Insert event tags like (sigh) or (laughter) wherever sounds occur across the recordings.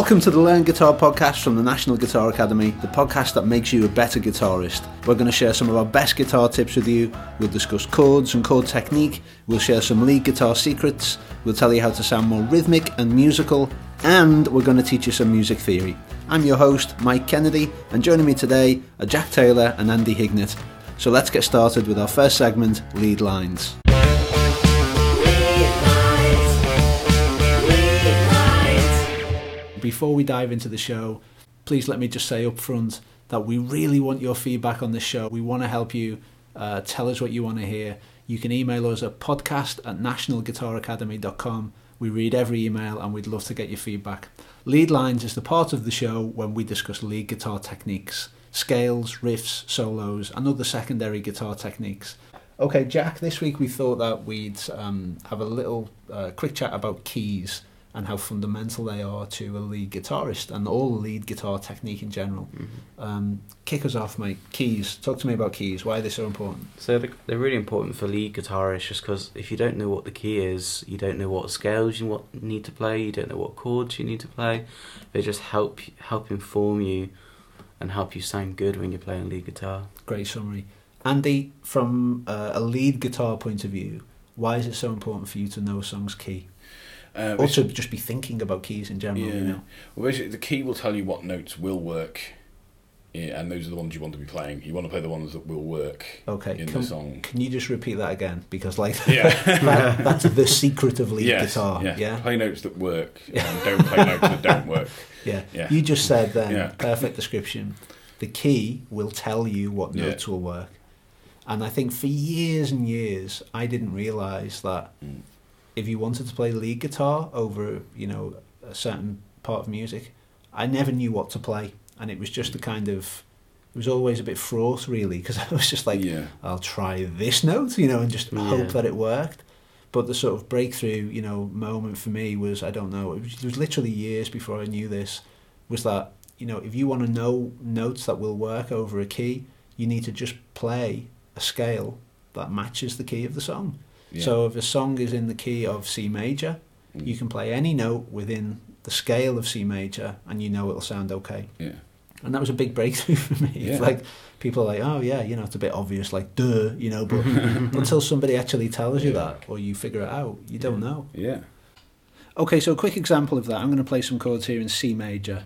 Welcome to the Learn Guitar podcast from the National Guitar Academy, the podcast that makes you a better guitarist. We're going to share some of our best guitar tips with you. We'll discuss chords and chord technique. We'll share some lead guitar secrets. We'll tell you how to sound more rhythmic and musical. And we're going to teach you some music theory. I'm your host, Mike Kennedy, and joining me today are Jack Taylor and Andy Hignett. So let's get started with our first segment, Lead Lines. Before we dive into the show, please let me just say up front that we really want your feedback on this show. We want to help you uh, tell us what you want to hear. You can email us at podcast at nationalguitaracademy.com. We read every email and we'd love to get your feedback. Lead lines is the part of the show when we discuss lead guitar techniques, scales, riffs, solos, and other secondary guitar techniques. Okay, Jack, this week we thought that we'd um, have a little uh, quick chat about keys and how fundamental they are to a lead guitarist and all lead guitar technique in general. Mm-hmm. Um, kick us off, mate. Keys. Talk to me about keys. Why are they so important? So they're- they're really important for lead guitarists just because if you don't know what the key is, you don't know what scales you what need to play, you don't know what chords you need to play. They just help help inform you and help you sound good when you're playing lead guitar. Great summary. Andy, from uh, a lead guitar point of view, why is it so important for you to know a song's key? Uh, to just be thinking about keys in general, you yeah. know? Well, basically, the key will tell you what notes will work, yeah, and those are the ones you want to be playing. You want to play the ones that will work Okay, in can, the song. can you just repeat that again? Because, like, (laughs) Yeah. that, that's the secret of lead yes, guitar. yeah. yeah? Play notes that work, and don't play notes that don't work. (laughs) Yeah. Yeah. You just said then, Yeah. perfect description. The key will tell you what notes will work. And I think for years and years, I didn't realise that Mm. If you wanted to play lead guitar over, you know, a certain part of music, I never knew what to play. And it was just a kind of, it was always a bit fraught, really, because (laughs) I was just like, yeah, I'll try this note, you know, and just Yeah. hope that it worked. But the sort of breakthrough, you know, moment for me was I don't know. It was, it was literally years before I knew this. Was that you know if you want to know notes that will work over a key, you need to just play a scale that matches the key of the song. Yeah. So if a song is in the key of C major, Mm. you can play any note within the scale of C major, and you know it'll sound okay. yeah, And that was a big breakthrough (laughs) for me. Yeah. like people are like, oh yeah, you know, it's a bit obvious, like duh, you know, but (laughs) until somebody actually tells you that or you figure it out, you don't know. yeah. Okay, so a quick example of that. I'm going to play some chords here in C major.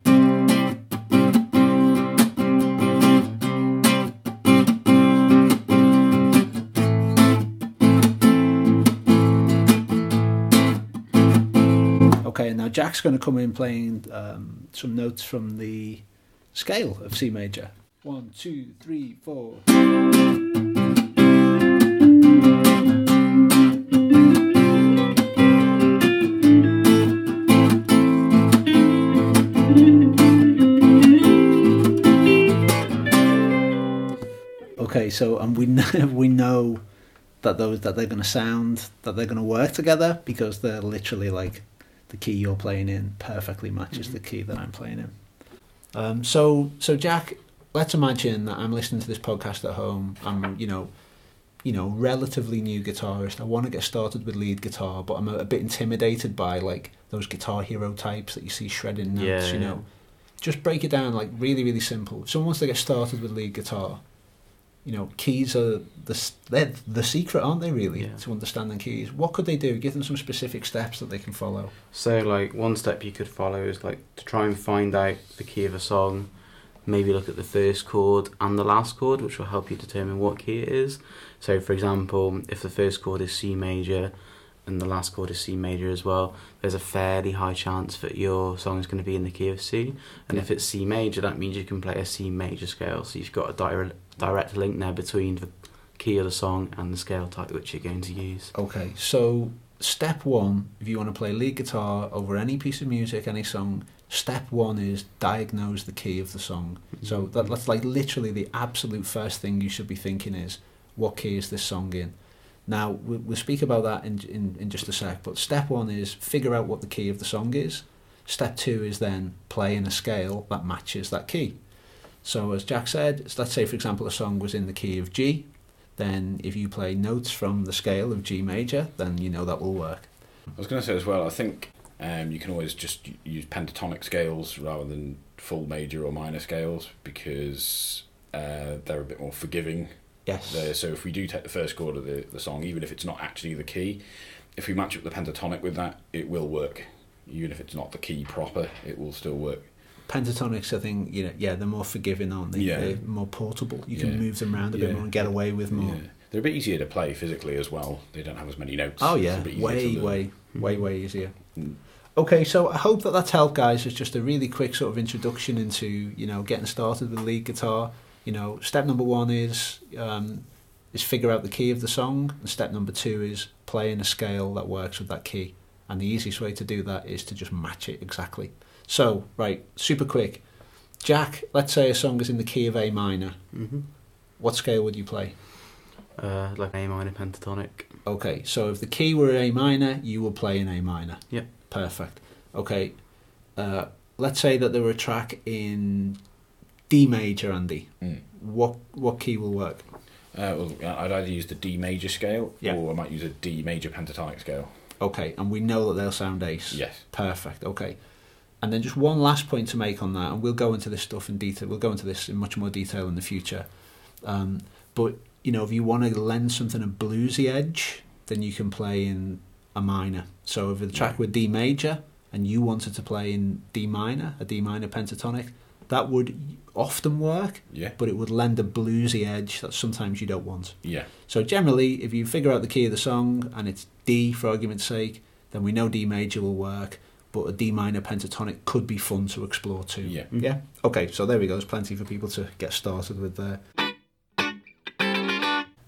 Now Jack's going to come in playing um, some notes from the scale of C major. One, two, three, four. Okay, so and we know, (laughs) we know that those that they're going to sound that they're going to work together because they're literally like the key you're playing in perfectly matches the key that I'm playing in. Um, so so Jack, let's imagine that I'm listening to this podcast at home. I'm you know you know relatively new guitarist. I want to get started with lead guitar, but I'm a, a bit intimidated by like those guitar hero types that you see shredding notes. Yeah, you yeah. know, just break it down like really really simple. If someone wants to get started with lead guitar, you know, keys are the they're the secret, aren't they? Really, Yeah. to understanding keys. What could they do? Give them some specific steps that they can follow. So like one step you could follow is like to try and find out the key of a song. Maybe look at the first chord and the last chord, which will help you determine what key it is. So, for example, if the first chord is C major and the last chord is C major as well, there's a fairly high chance that your song is going to be in the key of C. And if it's C major, that means you can play a C major scale. So you've got a direct direct link there between the key of the song and the scale type which you're going to use. Okay, so step one, if you want to play lead guitar over any piece of music, any song, step one is diagnose the key of the song. Mm-hmm. So that, that's like literally the absolute first thing you should be thinking is, what key is this song in? Now, we- we'll speak about that in, in, in just a sec, but step one is figure out what the key of the song is. Step two is then play in a scale that matches that key. So, as Jack said, let's say, for example, a song was in the key of G, then if you play notes from the scale of G major, then you know that will work. I was going to say as well. I think Um, you can always just use pentatonic scales rather than full major or minor scales because uh, they're a bit more forgiving. Yes. There. So if we do take the first chord of the, the song, even if it's not actually the key, if we match up the pentatonic with that, it will work. Even if it's not the key proper, it will still work. Pentatonics, I think, you know, yeah, they're more forgiving, aren't they? Yeah. They're more portable. You can Yeah. move them around a bit more and get away with more. Yeah. They're a bit easier to play physically as well. They don't have as many notes. Oh yeah, a bit way, way, way, way easier. Mm. Okay, so I hope that that's helped, guys. It's just a really quick sort of introduction into you know getting started with lead guitar. You know, step number one is um, is figure out the key of the song, and step number two is playing a scale that works with that key. And the easiest way to do that is to just match it exactly. So, right, super quick. Jack, let's say a song is in the key of A minor. hmm What scale would you play? Uh, like A minor pentatonic. Okay, so if the key were A minor, you would play in A minor. Yep. Perfect. Okay, uh, let's say that there were a track in D major, Andy. Mm. What what key will work? Uh, well, I'd either use the D major scale Yeah. or I might use a D major pentatonic scale. Okay, and we know that they'll sound ace. Yes. Perfect. Okay. And then just one last point to make on that, and we'll go into this stuff in detail. We'll go into this in much more detail in the future. Um, but you know, if you want to lend something a bluesy edge, then you can play in a minor. So if the track were D major and you wanted to play in D minor, a D minor pentatonic, that would often work, Yeah. but it would lend a bluesy edge that sometimes you don't want. Yeah. So generally, if you figure out the key of the song and it's D for argument's sake, then we know D major will work, but a D minor pentatonic could be fun to explore too. Yeah. Mm-hmm. Yeah. Okay, so there we go. There's plenty for people to get started with there.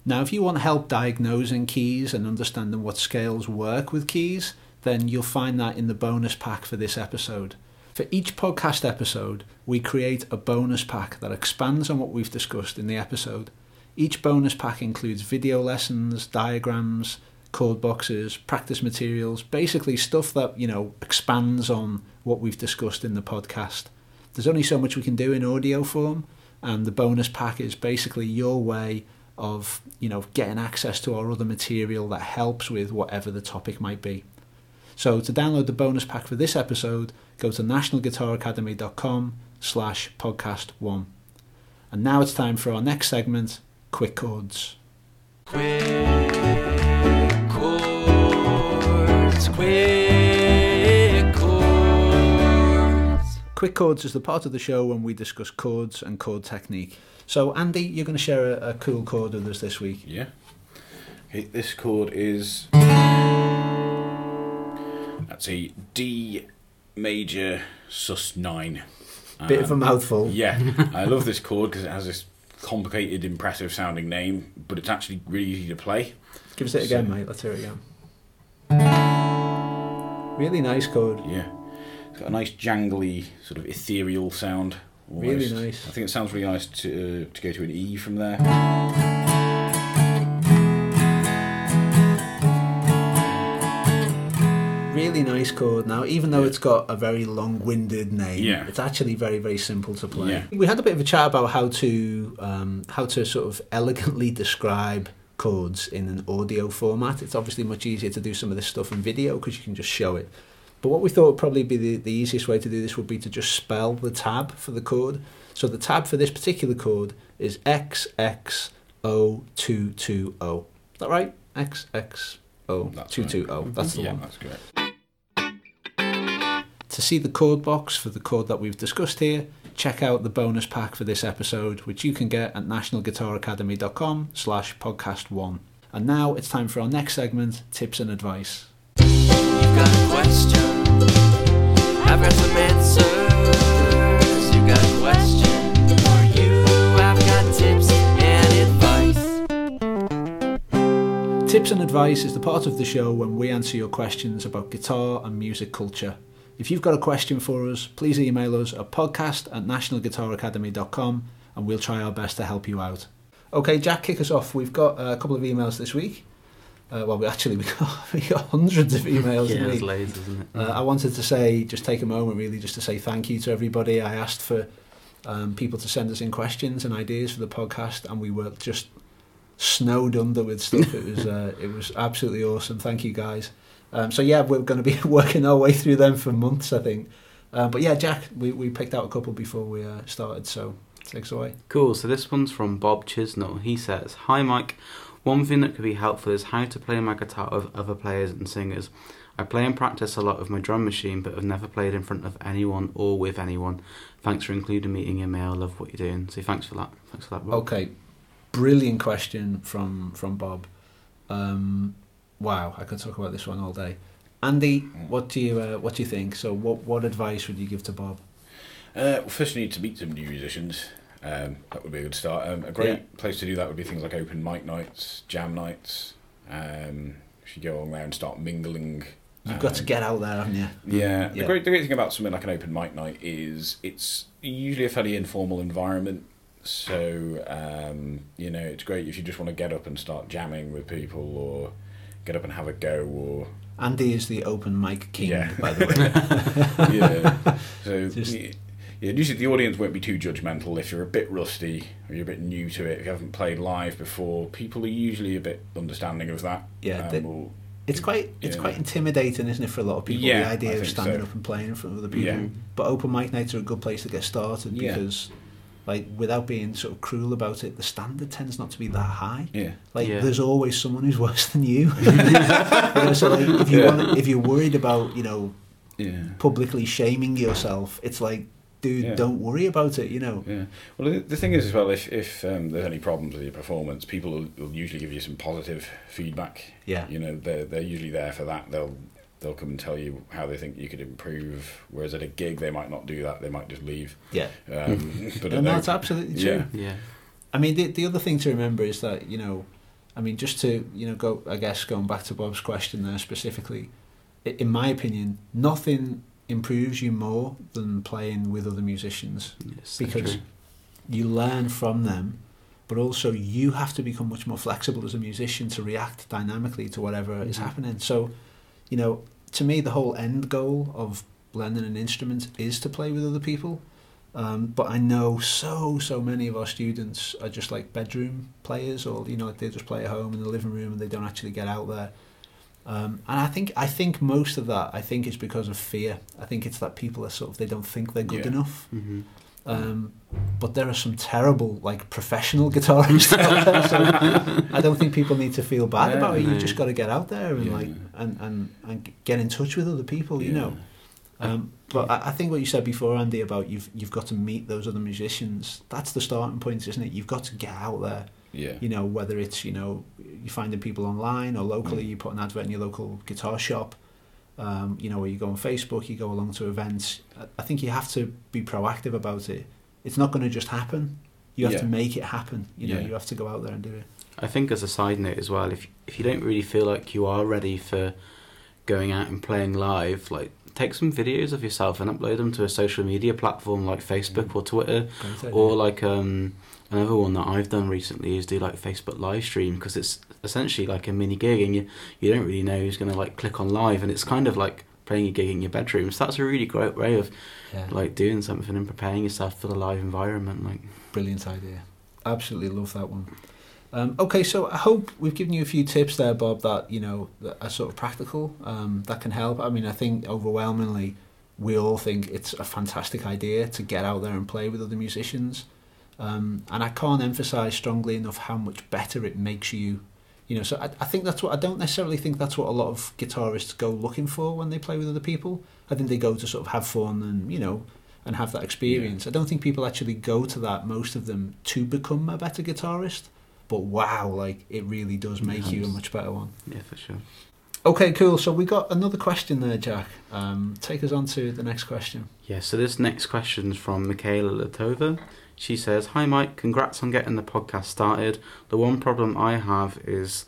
Now, if you want help diagnosing keys and understanding what scales work with keys, then you'll find that in the bonus pack for this episode. For each podcast episode, we create a bonus pack that expands on what we've discussed in the episode. Each bonus pack includes video lessons, diagrams, chord boxes, practice materials, basically stuff that, you know, expands on what we've discussed in the podcast. There's only so much we can do in audio form, and the bonus pack is basically your way of, you know, getting access to our other material that helps with whatever the topic might be. So to download the bonus pack for this episode, go to nationalguitaracademy.com slash podcast one. And now it's time for our next segment, Quick Chords. Quick chords, quick chords. Quick Chords is the part of the show when we discuss chords and chord technique. So Andy, you're going to share a, a cool chord with us this week. Yeah. Okay, this chord is. That's a D major sus 9. Bit of a Um, mouthful. Yeah, (laughs) I love this chord because it has this complicated, impressive sounding name, but it's actually really easy to play. Give us it again, mate. Let's hear it again. Really nice chord. Yeah. It's got a nice jangly, sort of ethereal sound. Really nice. I think it sounds really nice to, to go to an E from there. Chord. Now, even though Yeah. it's got a very long-winded name, Yeah. it's actually very, very simple to play. Yeah. We had a bit of a chat about how to um, how to sort of elegantly describe chords in an audio format. It's obviously much easier to do some of this stuff in video because you can just show it. But what we thought would probably be the, the easiest way to do this would be to just spell the tab for the chord. So the tab for this particular chord is XXO220. Is that right? XXO220. That's the yeah, one. that's correct. To see the chord box for the chord that we've discussed here, check out the bonus pack for this episode, which you can get at nationalguitaracademy.com slash podcast one. And now it's time for our next segment, tips and advice. You've got a question. I've got some answers. You got a question for you. I've got tips and advice. Tips and advice is the part of the show when we answer your questions about guitar and music culture. If you've got a question for us, please email us at podcast at nationalguitaracademy.com and we'll try our best to help you out. Okay, Jack, kick us off. We've got a couple of emails this week. Uh, well, we actually (laughs) we got, we got hundreds of emails. Yeah, it's loads, isn't it? Uh, I wanted to say, just take a moment really just to say thank you to everybody. I asked for um, people to send us in questions and ideas for the podcast, and we were just snowed under with stuff. it was uh, it was absolutely awesome. Thank you guys. Um, so yeah, we're going to be (laughs) working our way through them for months, I think. Uh, but yeah, Jack, we, we picked out a couple before we uh, started, so take us away. Cool. So this one's from Bob Chisnell. He says, "Hi Mike. One thing that could be helpful is how to play my guitar with other players and singers. I play and practice a lot with my drum machine, but have never played in front of anyone or with anyone. Thanks for including me in your mail. Love what you're doing. So thanks for that. Thanks for that, Bob. Okay, brilliant question from from Bob. Um, wow, I could talk about this one all day. Andy, what do you uh, what do you think? So, what what advice would you give to Bob? Uh, well, first, you need to meet some new musicians. Um, that would be a good start. Um, a great Yeah. place to do that would be things like open mic nights, jam nights. Um, you go on there and start mingling. You've got to Um, get out there, haven't you? Yeah, yeah. the great the great thing about something like an open mic night is it's usually a fairly informal environment. So um, you know, it's great if you just want to get up and start jamming with people, or get up and have a go, or Andy is the open mic king, Yeah. by the way. (laughs) yeah. So (laughs) Just- yeah, usually the audience won't be too judgmental if you're a bit rusty or you're a bit new to it. If you haven't played live before, people are usually a bit understanding of that. Yeah, Um, they- or- It's quite it's quite intimidating, isn't it, for a lot of people? Yeah, the idea of standing so. up and playing in front of other people. Yeah. But open mic nights are a good place to get started because, like, without being sort of cruel about it, the standard tends not to be that high. yeah, Like, Yeah. there's always someone who's (laughs) worse than you. (laughs) (laughs) you know, so, like, if you Yeah. want, if you're worried about, you know, yeah. publicly shaming yourself, it's like, dude, Yeah. don't worry about it. You know. Yeah. Well, the, the thing is as well, if if um, there's any problems with your performance, people will, will usually give you some positive feedback. Yeah. You know, they're they're usually there for that. They'll they'll come and tell you how they think you could improve. Whereas at a gig, they might not do that. They might just leave. Yeah. Um, (laughs) but And at that's a- absolutely true. Yeah. Yeah. I mean, the, the other thing to remember is that, you know, I mean, just to, you know, go, I guess, going back to Bob's question there specifically, in my opinion, nothing improves you more than playing with other musicians. Yes, Because true. You learn from them, but also you have to become much more flexible as a musician to react dynamically to whatever is Mhm. happening. So, you know, to me, the whole end goal of learning an instrument is to play with other people. Um, but I know so so many of our students are just like bedroom players, or you know, they just play at home in the living room and they don't actually get out there. Um, and I think I think most of that I think is because of fear. I think it's that people are sort of they don't think they're good Yeah. enough. Mhm. Um, but there are some terrible like professional guitarists (laughs) out there. So I don't think people need to feel bad Yeah, about it. You no. just got to get out there and Yeah. like and, and and get in touch with other people. You know. Um, but I, I think what you said before, Andy, about you've you've got to meet those other musicians. That's the starting point, isn't it? You've got to get out there. Yeah. You know, whether it's you know you finding people online or locally, Mm. you put an advert in your local guitar shop. Um, you know, where you go on Facebook, you go along to events. I- I think you have to be proactive about it. It's not going to just happen. You have Yeah. to make it happen. You know, Yeah. you have to go out there and do it. I think as a side note as well, if if you don't really feel like you are ready for going out and playing live, like take some videos of yourself and upload them to a social media platform like Facebook or Twitter, idea. or like um another one that I've done recently is do like Facebook live stream because it's essentially like a mini gig and you you don't really know who's gonna like click on live and it's kind of like playing a gig in your bedroom. So that's a really great way of yeah. like doing something and preparing yourself for the live environment. Like Brilliant idea. Absolutely love that one. Um, okay, so I hope we've given you a few tips there, Bob, that you know that are sort of practical um, that can help. I mean, I think overwhelmingly we all think it's a fantastic idea to get out there and play with other musicians, um, and I can't emphasize strongly enough how much better it makes you. You know, so I, I think that's what I don't necessarily think that's what a lot of guitarists go looking for when they play with other people. I think they go to sort of have fun and you know and have that experience. I don't think people actually go to that, most of them, to become a better guitarist. But wow, like it really does make you a much better one. yeah, for sure. Okay, cool. So we got another question there, Jack. Um, take us on to the next question. Yeah, so this next question is from Michaela Latova. She says, Hi Mike, congrats on getting the podcast started. The one problem I have is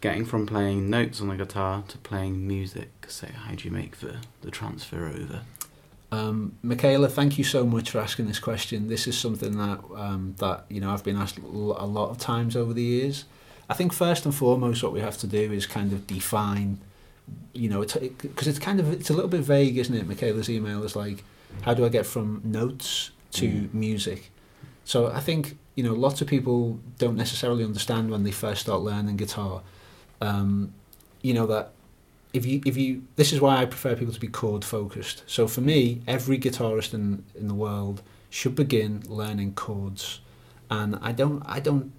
getting from playing notes on the guitar to playing music. So how do you make the, the transfer over? Um, Michaela, thank you so much for asking this question. This is something that um, that you know I've been asked a lot of times over the years. I think first and foremost, what we have to do is kind of define, you know, because it, 'cause it's kind of it's a little bit vague, isn't it? Michaela's email is like, how do I get from notes to Mm. music? So I think you know lots of people don't necessarily understand when they first start learning guitar. Um, you know that if you if you this is why I prefer people to be chord focused. So for me, every guitarist in in the world should begin learning chords, and I don't I don't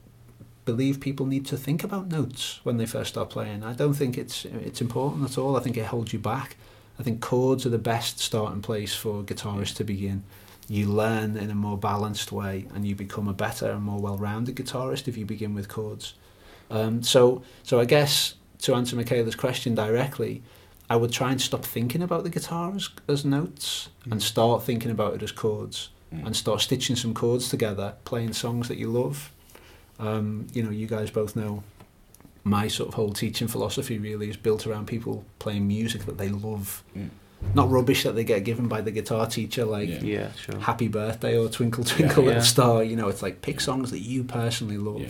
believe people need to think about notes when they first start playing. I don't think it's it's important at all. I think it holds you back. I think chords are the best starting place for guitarists to begin. You learn in a more balanced way, and you become a better and more well-rounded guitarist if you begin with chords. Um, so, so I guess to answer Michaela's question directly, I would try and stop thinking about the guitar as, as notes and start thinking about it as chords Mm. and start stitching some chords together, playing songs that you love. Um, you know, you guys both know my sort of whole teaching philosophy really is built around people playing music that they love, Mm. not rubbish that they get given by the guitar teacher, like Yeah. Yeah, sure. Happy Birthday or Twinkle Twinkle Yeah. Little Star. You know, it's like pick songs that you personally love Yeah.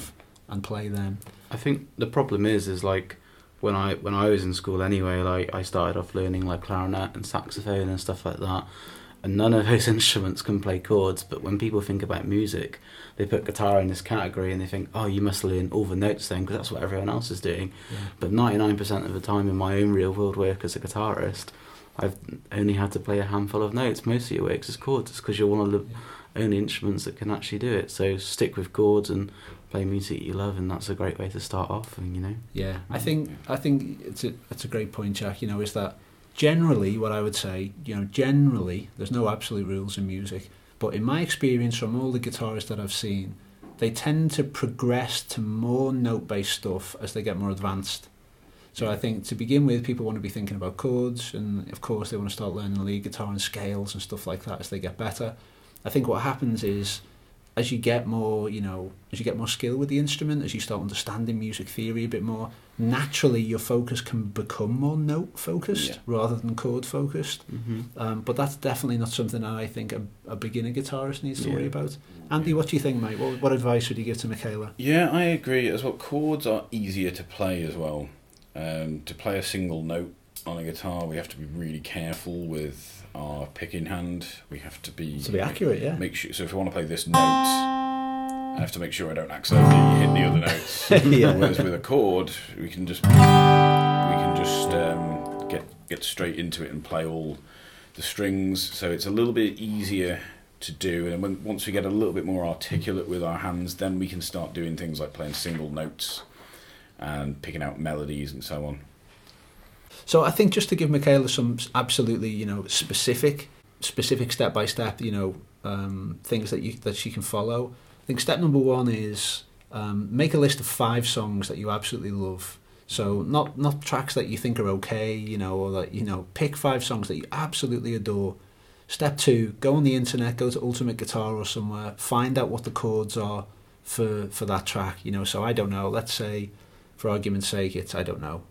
and play them. I think the problem is is like when I when I was in school anyway, like I started off learning like clarinet and saxophone and stuff like that. And none of those (laughs) instruments can play chords, but when people think about music, they put guitar in this category and they think, "Oh, you must learn all the notes then, because that's what everyone else is doing." But 99% of the time in my own real world work as a guitarist, I've only had to play a handful of notes. Most of your works is chords. It's because you're one of the only instruments that can actually do it. So stick with chords and play music you love, and that's a great way to start off. And you know, Yeah, I mm. think I think it's a it's a great point, Jack. You know, is that generally what I would say. You know, generally there's no absolute rules in music, but in my experience from all the guitarists that I've seen, they tend to progress to more note-based stuff as they get more advanced. So I think to begin with, people want to be thinking about chords, and of course they want to start learning lead guitar and scales and stuff like that as they get better. I think what happens is as you get more, you know, as you get more skill with the instrument, as you start understanding music theory a bit more, naturally your focus can become more note focused Yeah. rather than chord focused. mm-hmm. Um, but that's definitely not something I think a, a beginner guitarist needs to Yeah. worry about. Andy, what do you think, mate? What, what advice would you give to Michaela? Yeah, I agree as well. Chords are easier to play as well. Um, to play a single note on a guitar, we have to be really careful with our picking hand. We have to be To be accurate, yeah. Make sure. So if we want to play this note, I have to make sure I don't accidentally hit the other notes. (laughs) Yeah. Whereas with a chord, we can just we can just um, get get straight into it and play all the strings. So it's a little bit easier to do. And when, once we get a little bit more articulate with our hands, then we can start doing things like playing single notes and picking out melodies and so on. So I think just to give Michaela some absolutely, you know, specific, specific step by step, you know, um, things that you that she can follow. I think step number one is um, make a list of five songs that you absolutely love. So not not tracks that you think are okay, you know, or that you know, pick five songs that you absolutely adore. Step two, go on the internet, go to Ultimate Guitar or somewhere, find out what the chords are for for that track. You know, so I don't know. Let's say, for argument's sake, it's I don't know,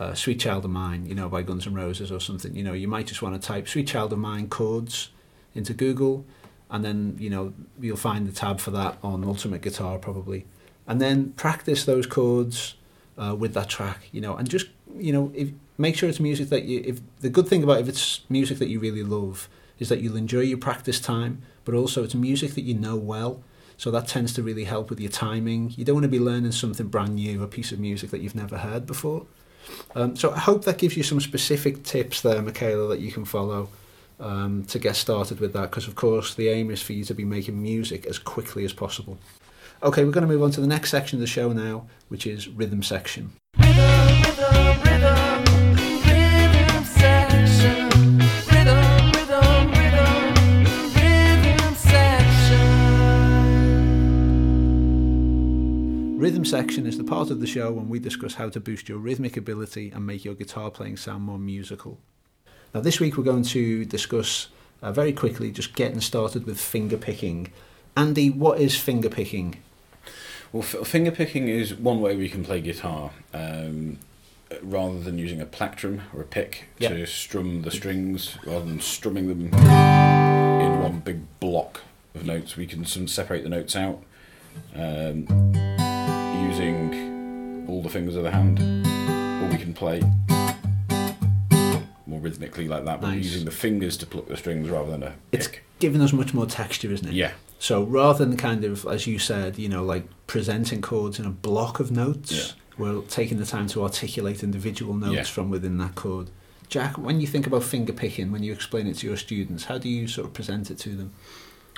uh, Sweet Child of Mine, you know, by Guns N' Roses or something. You know, you might just want to type Sweet Child of Mine chords into Google, and then you know you'll find the tab for that on Ultimate Guitar probably, and then practice those chords uh, with that track. You know, and just you know, if make sure it's music that you. If the good thing about if it's music that you really love is that you'll enjoy your practice time, but also it's music that you know well. So that tends to really help with your timing. You don't want to be learning something brand new, a piece of music that you've never heard before. Um, so I hope that gives you some specific tips there, Michaela, that you can follow um, to get started with that. Because of course the aim is for you to be making music as quickly as possible. Okay, we're going to move on to the next section of the show now, which is rhythm section. Rhythm section is the part of the show when we discuss how to boost your rhythmic ability and make your guitar playing sound more musical. Now, this week we're going to discuss uh, very quickly just getting started with finger picking. Andy, what is finger picking? Well, f- finger picking is one way we can play guitar. Um, rather than using a plectrum or a pick Yeah. to strum the strings, rather than strumming them in one big block of notes, we can some separate the notes out um, using all the fingers of the hand, or we can play more rhythmically like that, but Nice. using the fingers to pluck the strings rather than a It's pick. giving us much more texture, isn't it? Yeah, So rather than kind of, as you said, you know, like presenting chords in a block of notes, we're taking the time to articulate individual notes Yeah. from within that chord. Jack, when you think about finger picking, when you explain it to your students, how do you sort of present it to them?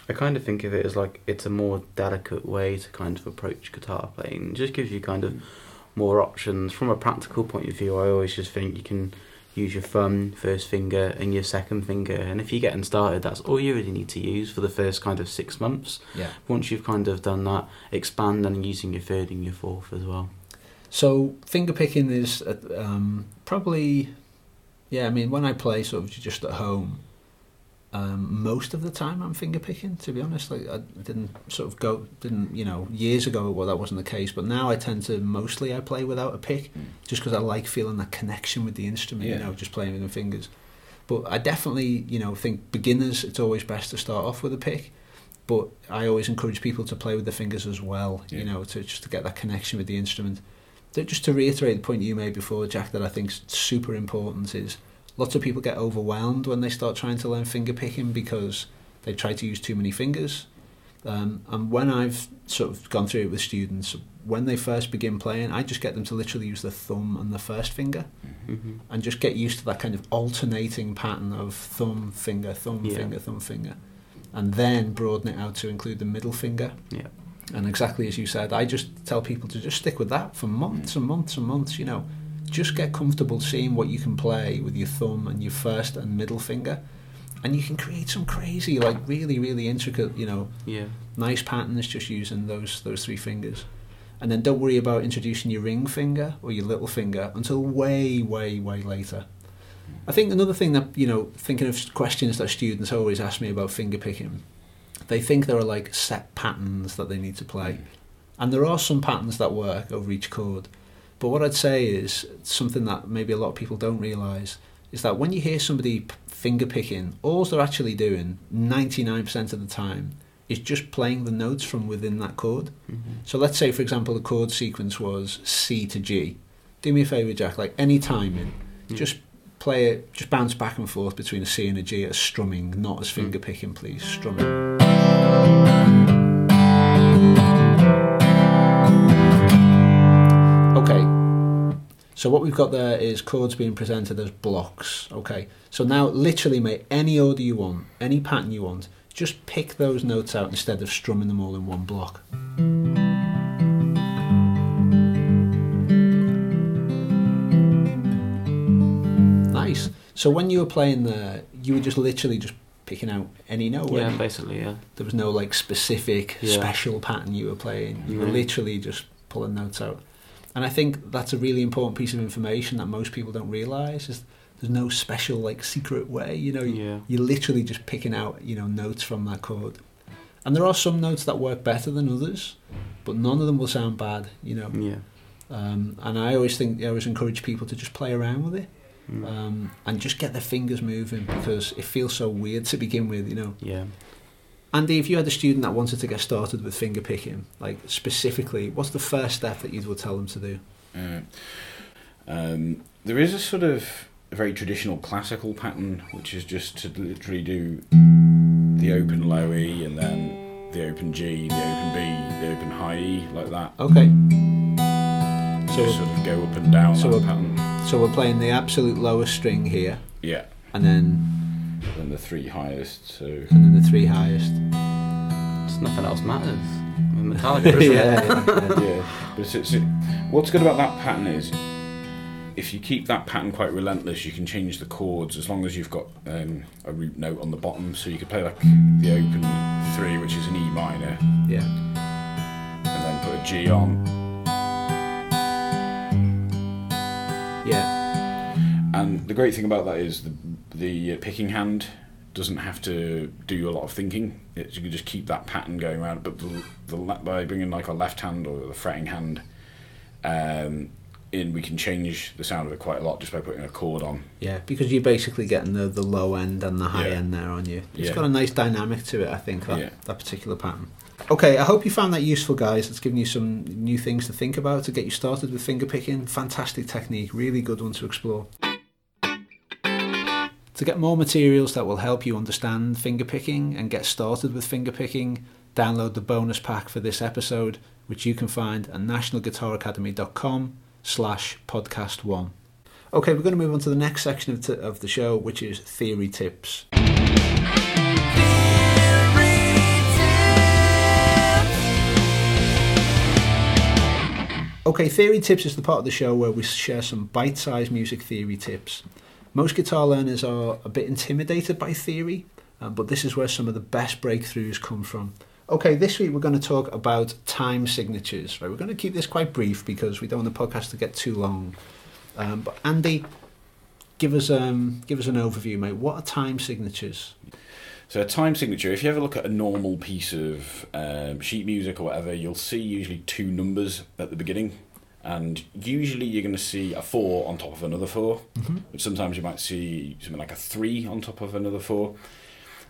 I kind of think of it as like it's a more delicate way to kind of approach guitar playing. It just gives you kind of more options. From a practical point of view, I always just think you can use your thumb, first finger, and your second finger. And if you're getting started, that's all you really need to use for the first kind of six months. Yeah. Once you've kind of done that, expand and using your third and your fourth as well. So finger picking is uh, um, probably, yeah. I mean, when I play sort of just at home, um, most of the time I'm finger picking. To be honest, like I didn't sort of go, didn't you know, years ago well that wasn't the case, but now I tend to mostly I play without a pick, Mm. just because I like feeling that connection with the instrument. You know, just playing with the fingers. But I definitely, you know, think beginners it's always best to start off with a pick. But I always encourage people to play with the fingers as well. You know, to just to get that connection with the instrument. That- Just to reiterate the point you made before, Jack, that I think is super important is lots of people get overwhelmed when they start trying to learn finger picking because they try to use too many fingers. Um, and when I've sort of gone through it with students, when they first begin playing, I just get them to literally use the thumb and the first finger hmm and just get used to that kind of alternating pattern of thumb, finger, thumb, Yeah. finger, thumb, finger. And then broaden it out to include the middle finger. Yeah. And exactly as you said, I just tell people to just stick with that for months and months and months, you know. Just get comfortable seeing what you can play with your thumb and your first and middle finger. And you can create some crazy, like really, really intricate, you know, Yeah. nice patterns just using those those three fingers. And then don't worry about introducing your ring finger or your little finger until way, way, way later. I think another thing that, you know, thinking of questions that students always ask me about finger picking, they think there are like set patterns that they need to play. Mm. And there are some patterns that work over each chord. But what I'd say is something that maybe a lot of people don't realise is that when you hear somebody finger picking, all they're actually doing 99% of the time is just playing the notes from within that chord. hmm So let's say, for example, the chord sequence was C to G. Do me a favour, Jack, like any timing, Mm. just play it, just bounce back and forth between a C and a G as strumming, not as finger picking, please. Strumming. Okay. So what we've got there is chords being presented as blocks. Okay. So now literally make any order you want, any pattern you want. Just pick those notes out instead of strumming them all in one block. Nice. So when you were playing there, you were just literally just picking out any note. Yeah, you? basically, yeah. There was no like specific Yeah. special pattern you were playing. You were mm-hmm. literally just pulling notes out. And I think that's a really important piece of information that most people don't realise is there's no special like secret way, you know, Yeah. you're literally just picking out, you know, notes from that chord. And there are some notes that work better than others, but none of them will sound bad, you know. Yeah. Um, and I always think I always encourage people to just play around with it Mm. um, and just get their fingers moving because it feels so weird to begin with, you know. yeah. Andy, if you had a student that wanted to get started with finger picking, like specifically, what's the first step that you would tell them to do? Uh, um, there is a sort of a very traditional classical pattern, which is just to literally do the open low E and then the open G, the open B, the open high E, like that. Okay, So just sort of go up and down so that pattern. so we're playing the absolute lowest string here, Yeah, and then and the three highest. So and then the three highest. Just nothing else matters. (laughs) Metallica, isn't yeah, it? yeah, yeah. yeah, but it's, it's, what's good about that pattern is if you keep that pattern quite relentless, you can change the chords as long as you've got um, a root note on the bottom. So you could play like the open three, which is an E minor, yeah. and then put a G on, Yeah, And the great thing about that is the the picking hand doesn't have to do a lot of thinking. It, you can just keep that pattern going around. But the, the by bringing like a left hand or the fretting hand um, in, we can change the sound of it quite a lot just by putting a chord on. yeah, because you're basically getting the, the low end and the high Yeah. end there on you. It's Yeah. got a nice dynamic to it, I think, that, Yeah. that particular pattern. Okay, I hope you found that useful, guys. It's given you some new things to think about to get you started with finger picking. Fantastic technique, really good one to explore. To get more materials that will help you understand finger picking and get started with finger picking, download the bonus pack for this episode, which you can find at nationalguitaracademy.com slash podcast one. Okay, we're going to move on to the next section of, t- of the show, which is theory tips. Okay, Theory Tips is the part of the show where we share some bite sized music theory tips. Most guitar learners are a bit intimidated by theory, uh, but this is where some of the best breakthroughs come from. Okay, this week we're going to talk about time signatures. Right, we're going to keep this quite brief because we don't want the podcast to get too long. Um, but Andy, give us um, give us an overview, mate. What are time signatures? So a time signature, if you ever look at a normal piece of um, sheet music or whatever, you'll see usually two numbers at the beginning. And usually you're going to see a four on top of another 4 But sometimes you might see something like a three on top of another four.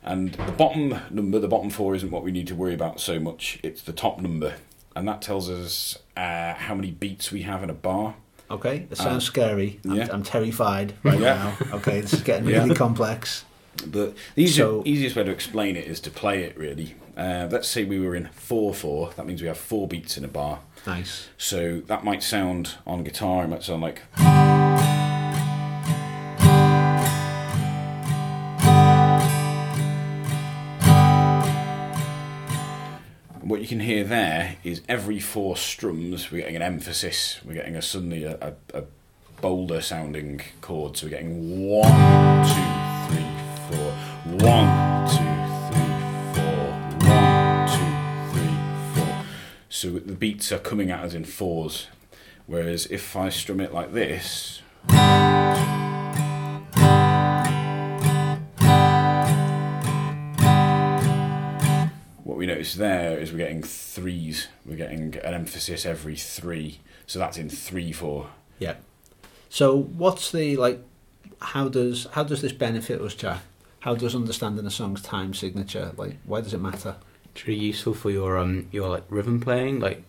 And the bottom number, the bottom four, isn't what we need to worry about so much. It's the top number. And that tells us uh, how many beats we have in a bar. Okay, it sounds scary. I'm, yeah. I'm terrified (laughs) right Yeah. now. Okay, this is getting (laughs) Yeah. really complex. But the So- easiest way to explain it is to play it really. Uh, let's say we were in 4 4, that means we have four beats in a bar. Nice. So that might sound on guitar, it might sound like. What you can hear there is every four strums, we're getting an emphasis, we're getting a suddenly a, a, a bolder sounding chord. So we're getting one, two, three, four, one, two, So the beats are coming at us in fours. Whereas if I strum it like this, what we notice there is we're getting threes. We're getting an emphasis every three. So that's in three four. Yeah. So what's the like? How does how does this benefit us, Jack? How does understanding a song's time signature like? Why does it matter? It's really useful for your um your like rhythm playing. Like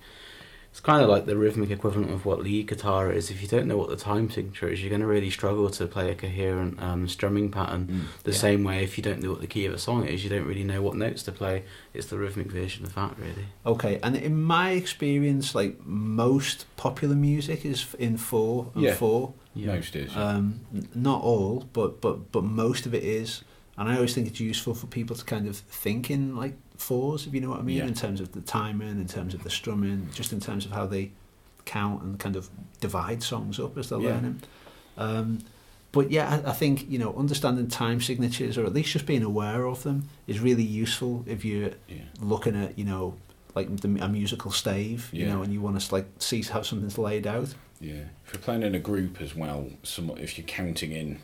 it's kind of like the rhythmic equivalent of what lead guitar is. If you don't know what the time signature is, you're going to really struggle to play a coherent um, strumming pattern. the yeah. same way, if you don't know what the key of a song is, you don't really know what notes to play. It's the rhythmic version of that, really. Okay, and in my experience, like most popular music is in four and Yeah. four. Most is. Um, not all, but but but most of it is. And I always think it's useful for people to kind of think in like fours, if you know what I mean, Yeah. in terms of the timing, in terms of the strumming, just in terms of how they count and kind of divide songs up as they're Yeah. learning. Um, but yeah, I, I think you know understanding time signatures or at least just being aware of them is really useful if you're yeah. looking at you know like the, a musical stave, you know, and you want to like see how something's laid out. Yeah. If you're playing in a group as well, some if you're counting in,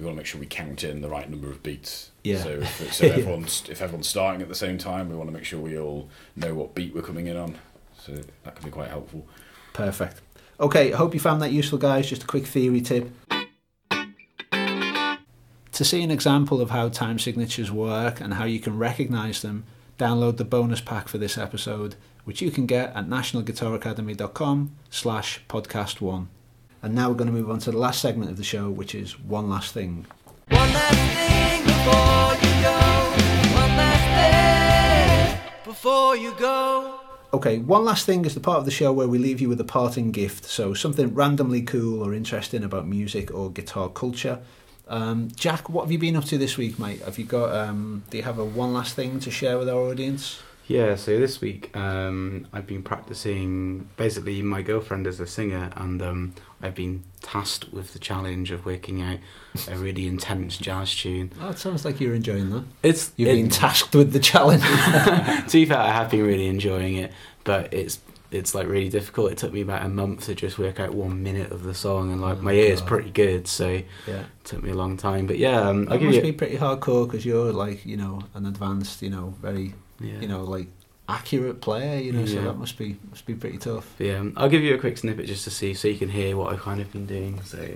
we want to make sure we count in the right number of beats. Yeah. So if, (laughs) so everyone's if everyone's starting at the same time, we want to make sure we all know what beat we're coming in on. So that can be quite helpful. Perfect. Okay, I hope you found that useful, guys. Just a quick theory tip. To see an example of how time signatures work and how you can recognize them, download the bonus pack for this episode, which you can get at nationalguitaracademy.com slash podcast one. And now we're going to move on to the last segment of the show, which is One Last Thing. One last thing before you go. One last thing before you go. Okay, one last thing is the part of the show where we leave you with a parting gift. So something randomly cool or interesting about music or guitar culture. Um, Jack, what have you been up to this week, mate? Have you got? Um, do you have a one last thing to share with our audience? Yeah, so this week um, I've been practicing. Basically, my girlfriend is a singer, and um, I've been tasked with the challenge of working out a really intense jazz tune. Oh, it sounds like you're enjoying that. It's You've it- been tasked with the challenge. (laughs) to be fair, I have been really enjoying it, but it's it's like really difficult. It took me about a month to just work out one minute of the song, and like Oh, my ear is pretty good, so yeah, it took me a long time. But yeah, um, that must you. be pretty hardcore because you're like you know an advanced, you know, very yeah. you know like accurate player. You know, so that must be must be pretty tough. But, yeah, um, I'll give you a quick snippet just to see, so you can hear what I've kind of been doing. So.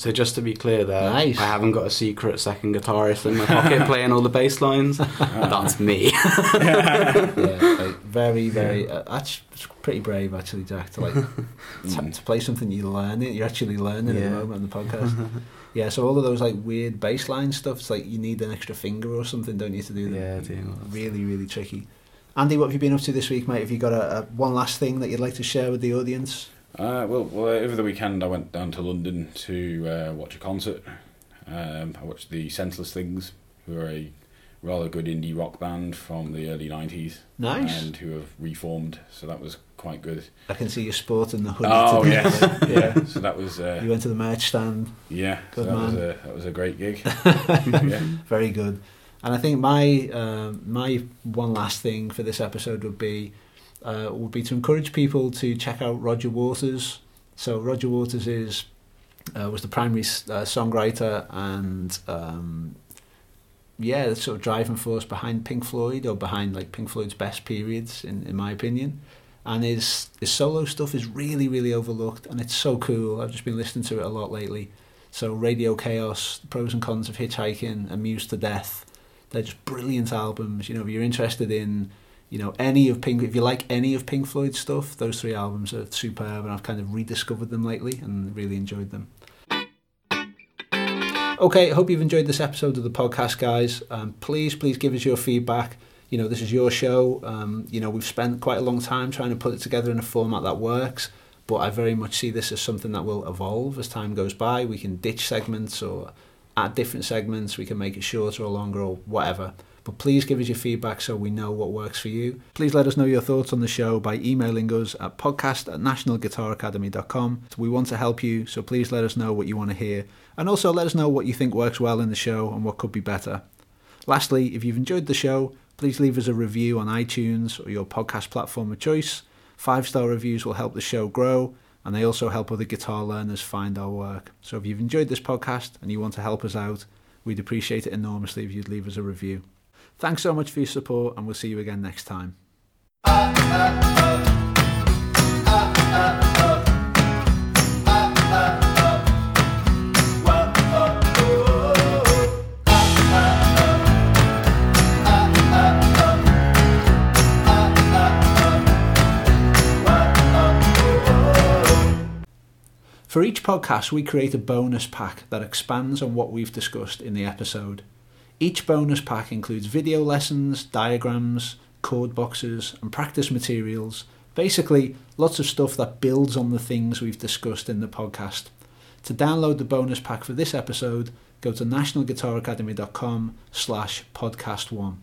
So just to be clear there, Nice. I haven't got a secret second guitarist in my pocket (laughs) playing all the bass lines. That's me. (laughs) yeah, like, very, very. Uh, that's pretty brave, actually, Jack. To like (laughs) to, to play something you learn it. You're actually learning at Yeah. the moment on the podcast. yeah, so all of those like weird bass line stuff. It's like you need an extra finger or something, don't you, to do them? Yeah, that Really, really tricky. Andy, what have you been up to this week, mate? Have you got a, a one last thing that you'd like to share with the audience? Uh, well, well, over the weekend I went down to London to uh, watch a concert. Um, I watched the Senseless Things, who are a rather good indie rock band from the early 90s. Nice. And who have reformed, so that was quite good. I can see you sporting the hoodie. Oh, today. yes. (laughs) yeah, so that was, uh, You went to the merch stand. yeah, so Good that was, a, that was a great gig. (laughs) yeah. Very good. And I think my um, my one last thing for this episode would be uh, would be to encourage people to check out Roger Waters. So Roger Waters is uh, was the primary uh, songwriter and um, yeah, the sort of driving force behind Pink Floyd or behind like Pink Floyd's best periods, in, in my opinion. And his his solo stuff is really really overlooked, and it's so cool. I've just been listening to it a lot lately. So Radio K.A.O.S., The Pros and Cons of Hitchhiking, Amused to Death. They're just brilliant albums. You know, if you're interested in, you know, any of Pink, if you like any of Pink Floyd's stuff, those three albums are superb, and I've kind of rediscovered them lately and really enjoyed them. Okay, I hope you've enjoyed this episode of the podcast, guys. Um, please, please give us your feedback. You know, this is your show. Um, you know, we've spent quite a long time trying to put it together in a format that works, but I very much see this as something that will evolve as time goes by. We can ditch segments or add different segments. We can make it shorter or longer or whatever. But please give us your feedback so we know what works for you. Please let us know your thoughts on the show by emailing us at podcast at nationalguitaracademy.com. We want to help you, so please let us know what you want to hear. And also let us know what you think works well in the show and what could be better. Lastly, if you've enjoyed the show, please leave us a review on iTunes or your podcast platform of choice. Five star reviews will help the show grow and they also help other guitar learners find our work. So if you've enjoyed this podcast and you want to help us out, we'd appreciate it enormously if you'd leave us a review. Thanks so much for your support and we'll see you again next time. For each podcast, we create a bonus pack that expands on what we've discussed in the episode. Each bonus pack includes video lessons, diagrams, chord boxes, and practice materials. Basically, lots of stuff that builds on the things we've discussed in the podcast. To download the bonus pack for this episode, go to nationalguitaracademy.com slash podcast one.